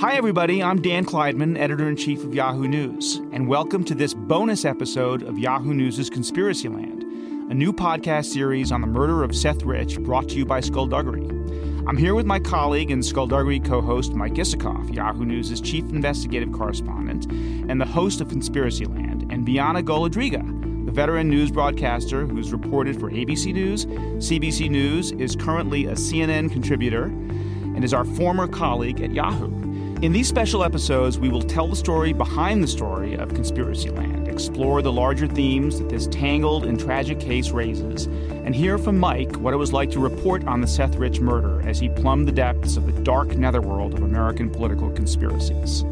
Hi, everybody. I'm Dan Klaidman, editor in chief of Yahoo News, and welcome to this bonus episode of Yahoo News' Conspiracyland, a new podcast series on the murder of Seth Rich brought to you by Skullduggery. I'm here with my colleague and Skullduggery co host Mike Isikoff, Yahoo News' chief investigative correspondent, and the host of Conspiracyland, and Bianna Golodryga, the veteran news broadcaster who's reported for ABC News, CBS News, is currently a CNN contributor, and is our former colleague at Yahoo. In these special episodes, we will tell the story behind the story of Conspiracyland, explore the larger themes that this tangled and tragic case raises, and hear from Mike what it was like to report on the Seth Rich murder as he plumbed the depths of the dark netherworld of American political conspiracies.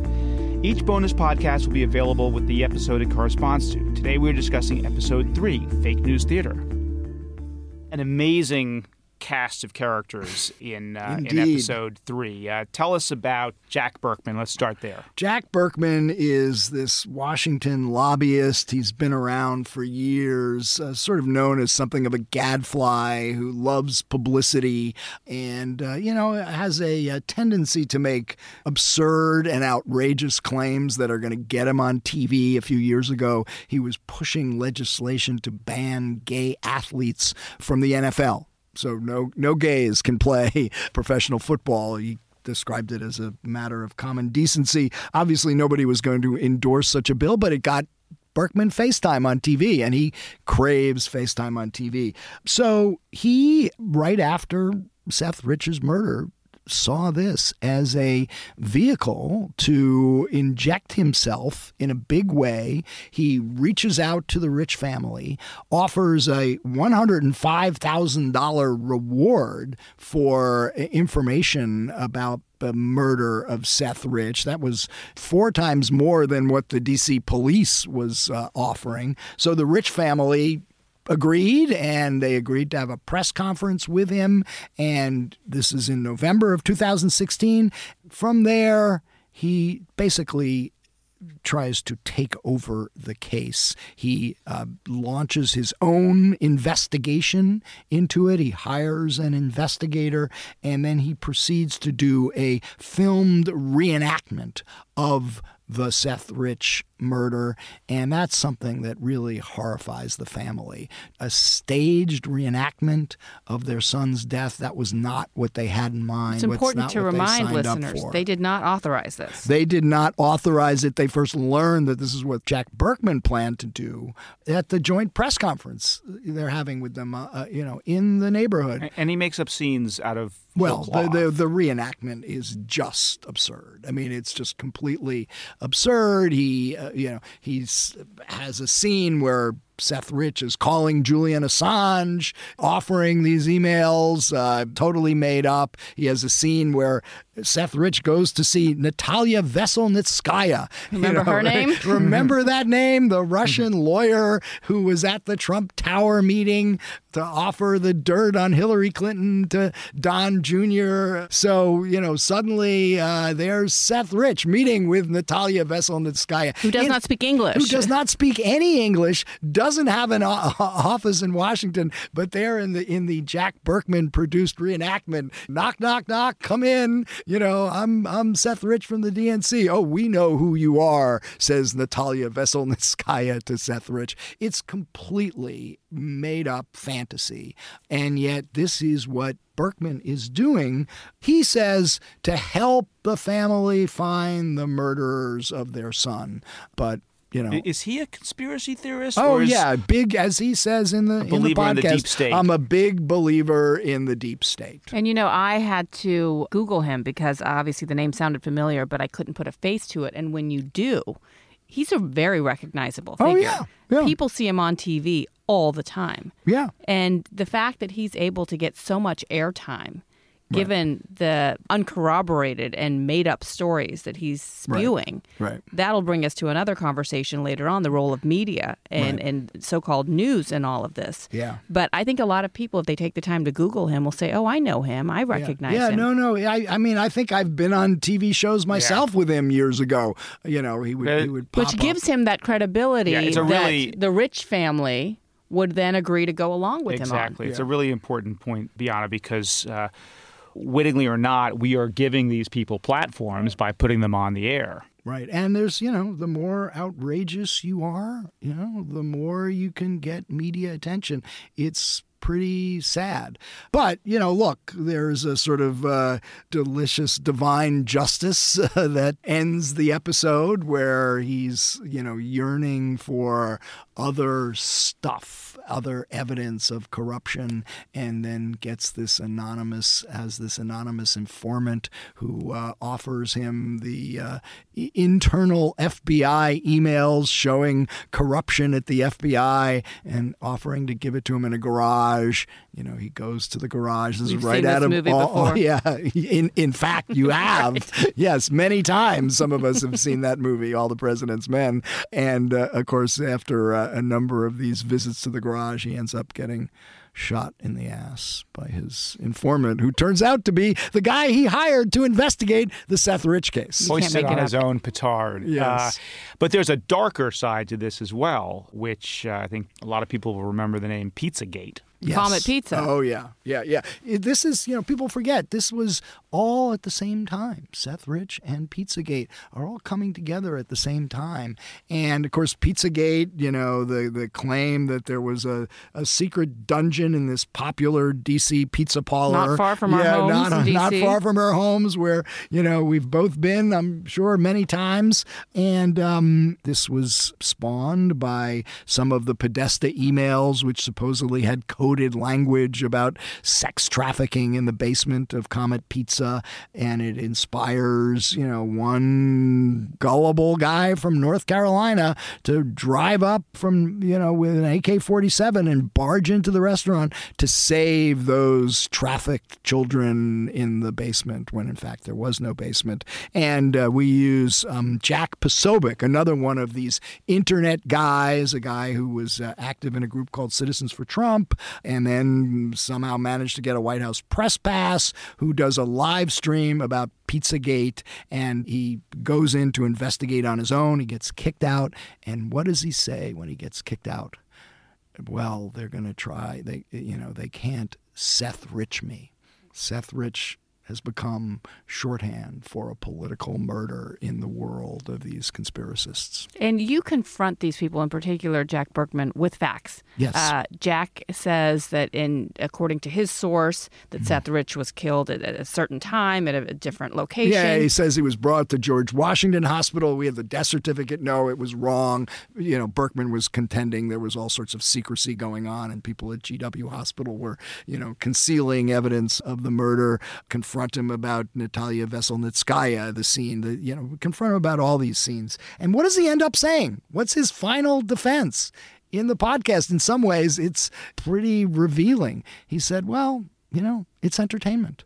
Each bonus podcast will be available with the episode it corresponds to. Today we're discussing episode 3, Fake News Theater. An amazing cast of characters in uh, in episode three. Uh, tell us about Jack Burkman. Let's start there. Jack Burkman is this Washington lobbyist. He's been around for years, uh, sort of known as something of a gadfly who loves publicity and, uh, you know, has a, a tendency to make absurd and outrageous claims that are going to get him on TV. A few years ago, he was pushing legislation to ban gay athletes from the NFL. So no no gays can play professional football. He described it as a matter of common decency. Obviously, nobody was going to endorse such a bill, but it got Burkman FaceTime on TV, and he craves FaceTime on TV. So he, right after Seth Rich's murder, saw this as a vehicle to inject himself in a big way. He reaches out to the rich family, offers a $105,000 reward for information about the murder of Seth Rich. That was four times more than what the DC police was uh, offering. So the Rich family agreed and they agreed to have a press conference with him and this is in November of 2016 from there he basically tries to take over the case. He uh, launches his own investigation into it. He hires an investigator and then he proceeds to do a filmed reenactment of the Seth Rich murder. And that's something that really horrifies the family. A staged reenactment of their son's death, that was not what they had in mind. It's important not to what they remind signed listeners they did not authorize this. They did not authorize it. They first learned that this is what Jack Burkman planned to do at the joint press conference they're having with them, uh, uh, you know, in the neighborhood. And he makes up scenes out of Well, the, the the reenactment is just absurd. I mean, it's just completely absurd. He, uh, you know, he's has a scene where Seth Rich is calling Julian Assange, offering these emails, uh, totally made up. He has a scene where Seth Rich goes to see Natalia Veselnitskaya. You Remember her name? remember that name? The Russian lawyer who was at the Trump Tower meeting to offer the dirt on Hillary Clinton to Don Jr. So, you know, suddenly uh, there's Seth Rich meeting with Natalia Veselnitskaya. Who does not speak English. who does not speak any English, doesn't have an office in Washington, but they're in the in the Jack Burkman produced reenactment. Knock, knock, knock. Come in. You know, I'm I'm Seth Rich from the DNC. Oh, we know who you are, says Natalia Veselnitskaya to Seth Rich. It's completely made up fantasy, and yet this is what. Burkman is doing, he says, to help the family find the murderers of their son. But you know, Is he a conspiracy theorist? Oh or is- yeah, big as he says in the in the podcast. in the deep state. I'm a big believer in the deep state. And you know, I had to Google him because obviously the name sounded familiar, but I couldn't put a face to it. And when you do, he's a very recognizable Oh, yeah, yeah. People see him on TV all the time. Yeah, And the fact that he's able to get so much airtime, given the uncorroborated and made up stories that he's spewing, right. that'll bring us to another conversation later on the role of media and, and so called news in all of this. Yeah. But I think a lot of people, if they take the time to Google him, will say, Oh, I know him. I recognize yeah, him. Yeah, no, no. I, I mean, I think I've been on TV shows myself with him years ago. You know, he would, Uh, he would pop Which up. gives him that credibility Yeah, it's a that really- the rich family would then agree to go along with him. Exactly. It's a really important point, Bianna, because uh, wittingly or not, we are giving these people platforms by putting them on the air. Right. And there's, you know, the more outrageous you are, you know, the more you can get media attention. It's pretty sad. But, you know, look, there's a sort of uh, delicious divine justice uh, that ends the episode where he's, you know, yearning for other stuff, other evidence of corruption, and then gets this anonymous, as this anonymous informant who uh, offers him the uh, internal FBI emails showing corruption at the FBI and offering to give it to him in a garage. You know, he goes to the garage. This We've is right seen out this of all, before. yeah. In in fact, you have yes, many times. Some of us have seen that movie, All the President's Men, and uh, of course, after uh, a number of these visits to the garage, he ends up getting shot in the ass by his informant, who turns out to be the guy he hired to investigate the Seth Rich case. Hoisted make it on his own petard. Uh, but there's a darker side to this as well, which uh, I think a lot of people will remember the name Pizzagate. Comet Pizza. Oh yeah, yeah, yeah. This is you know people forget this was all at the same time. Seth Rich and Pizzagate are all coming together at the same time, and of course Pizzagate, you know the the claim that there was a, a secret dungeon in this popular DC pizza parlor, Not far from our homes not, not far from our homes where you know we've both been i'm sure many times. And um, this was spawned by some of the podesta emails which supposedly had coded language about sex trafficking in the basement of comet pizza and it inspires you know one gullible guy from north carolina to drive up from you know with an ak-47 and barge into the restaurant to save those trafficked children in the basement when in fact there was no basement. And uh, we use um, Jack Posobiec, another one of these internet guys, a guy who was uh, active in a group called Citizens for Trump, and then somehow managed to get a White House press pass, who does a live stream about Pizzagate, and he goes in to investigate on his own. He gets kicked out, and what does he say when he gets kicked out? well, they're going to try. They, you know, they can't Seth Rich me. Seth Rich has become shorthand for a political murder in the world of these conspiracists. And you confront these people, in particular Jack Burkman, with facts. Yes. Uh, Jack says that, in according to his source, that Seth Rich was killed at, a certain time at a, a different location. Yeah, he says he was brought to George Washington Hospital. We have the death certificate. No, it was wrong. You know, Burkman was contending there was all sorts of secrecy going on, and people at GW Hospital were, you know, concealing evidence of the murder. Confront him about Natalia Veselnitskaya, the scene. The you know, confront him about all these scenes. And what does he end up saying? What's his final defense? In the podcast, in some ways, it's pretty revealing. He said, "Well, you know, it's entertainment."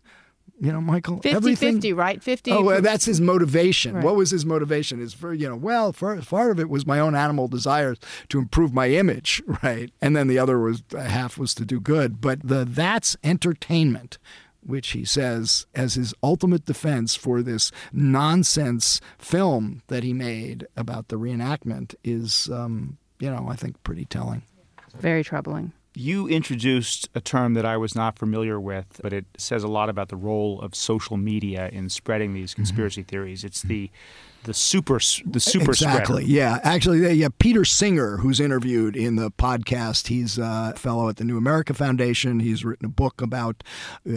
You know, Michael, 50 everything 50, right? 50. Oh, well, that's his motivation. Right. What was his motivation? Is for you know, well, for, part of it was my own animal desires to improve my image, right? And then the other was half was to do good. But the that's entertainment, which he says as his ultimate defense for this nonsense film that he made about the reenactment, is um, you know, I think pretty telling. Very troubling. You introduced a term that I was not familiar with, but it says a lot about the role of social media in spreading these conspiracy theories. It's the the super the super exactly. spreader. Yeah, actually, yeah. Peter Singer, who's interviewed in the podcast, he's a fellow at the New America Foundation. He's written a book about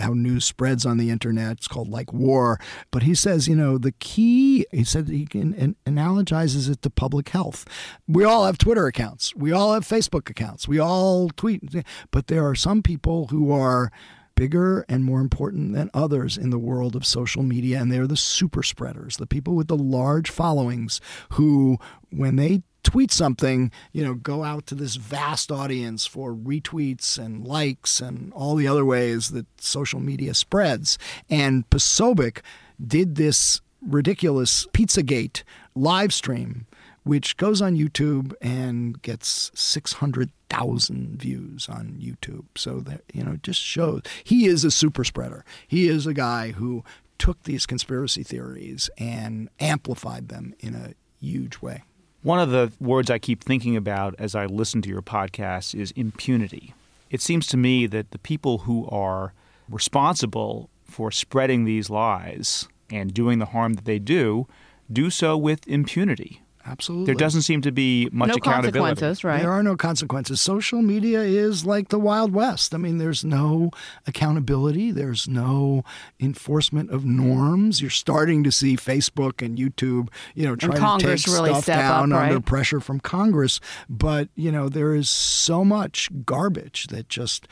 how news spreads on the internet. It's called Like War. But he says, you know, the key. He said he can an, analogizes it to public health. We all have Twitter accounts. We all have Facebook accounts. We all tweet. But there are some people who are bigger and more important than others in the world of social media, and they're the super spreaders, the people with the large followings who, when they tweet something, you know, go out to this vast audience for retweets and likes and all the other ways that social media spreads. And Posobiec did this ridiculous Pizzagate live stream which goes on YouTube and gets 600,000 views on YouTube. So that, you know, just shows he is a super spreader. He is a guy who took these conspiracy theories and amplified them in a huge way. One of the words I keep thinking about as I listen to your podcast is impunity. It seems to me that the people who are responsible for spreading these lies and doing the harm that they do, do so with impunity. Absolutely. There doesn't seem to be much no accountability. consequences, right? There are no consequences. Social media is like the Wild West. I mean, there's no accountability, there's no enforcement of norms. You're starting to see Facebook and YouTube, you know, trying to take really stuff down up, under pressure from Congress. But, you know, there is so much garbage that just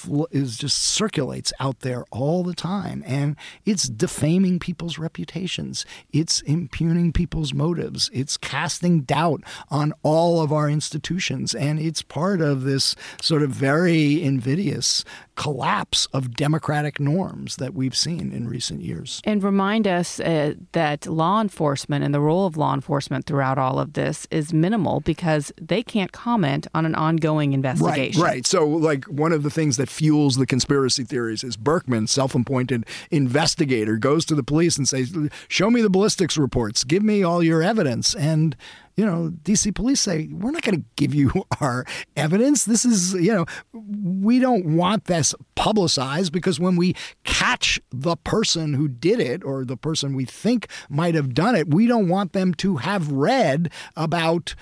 fl- is just circulates out there all the time and it's defaming people's reputations. It's impugning people's motives. It's casting doubt on all of our institutions and it's part of this sort of very invidious collapse of democratic norms that we've seen in recent years And remind us uh, that law enforcement and the role of law enforcement throughout all of this is minimal because they can't comment on an ongoing investigation. Right, right. So, like, one of the things that fuels the conspiracy theories is Burkman, self appointed investigator, goes to the police and says, Show me the ballistics reports, give me all your evidence. And you know, DC police say, we're not going to give you our evidence. This is, you know, we don't want this publicized because when we catch the person who did it or the person we think might have done it, we don't want them to have read about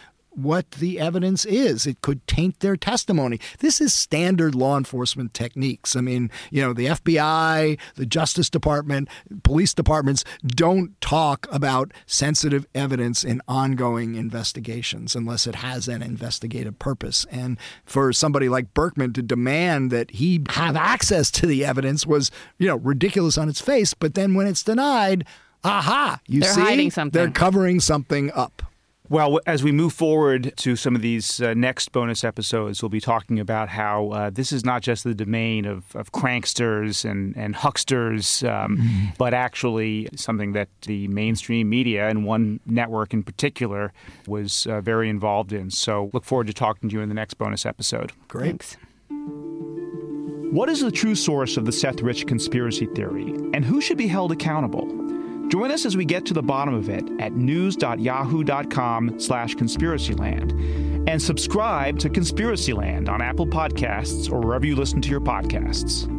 what the evidence is. It could taint their testimony. This is standard law enforcement techniques. I mean, you know, the FBI, the Justice Department, police departments don't talk about sensitive evidence in ongoing investigations unless it has an investigative purpose. And for somebody like Burkman to demand that he have access to the evidence was, you know, ridiculous on its face. But then when it's denied, aha, you They're see, hiding something. they're covering something up. Well, as we move forward to some of these uh, next bonus episodes, we'll be talking about how uh, this is not just the domain of, of cranksters and, and hucksters, um, but actually something that the mainstream media and one network in particular was uh, very involved in. So look forward to talking to you in the next bonus episode. Great. Thanks. What is the true source of the Seth Rich conspiracy theory, and who should be held accountable? Join us as we get to the bottom of it at news.yahoo.com slash conspiracyland and subscribe to Conspiracyland on Apple Podcasts or wherever you listen to your podcasts.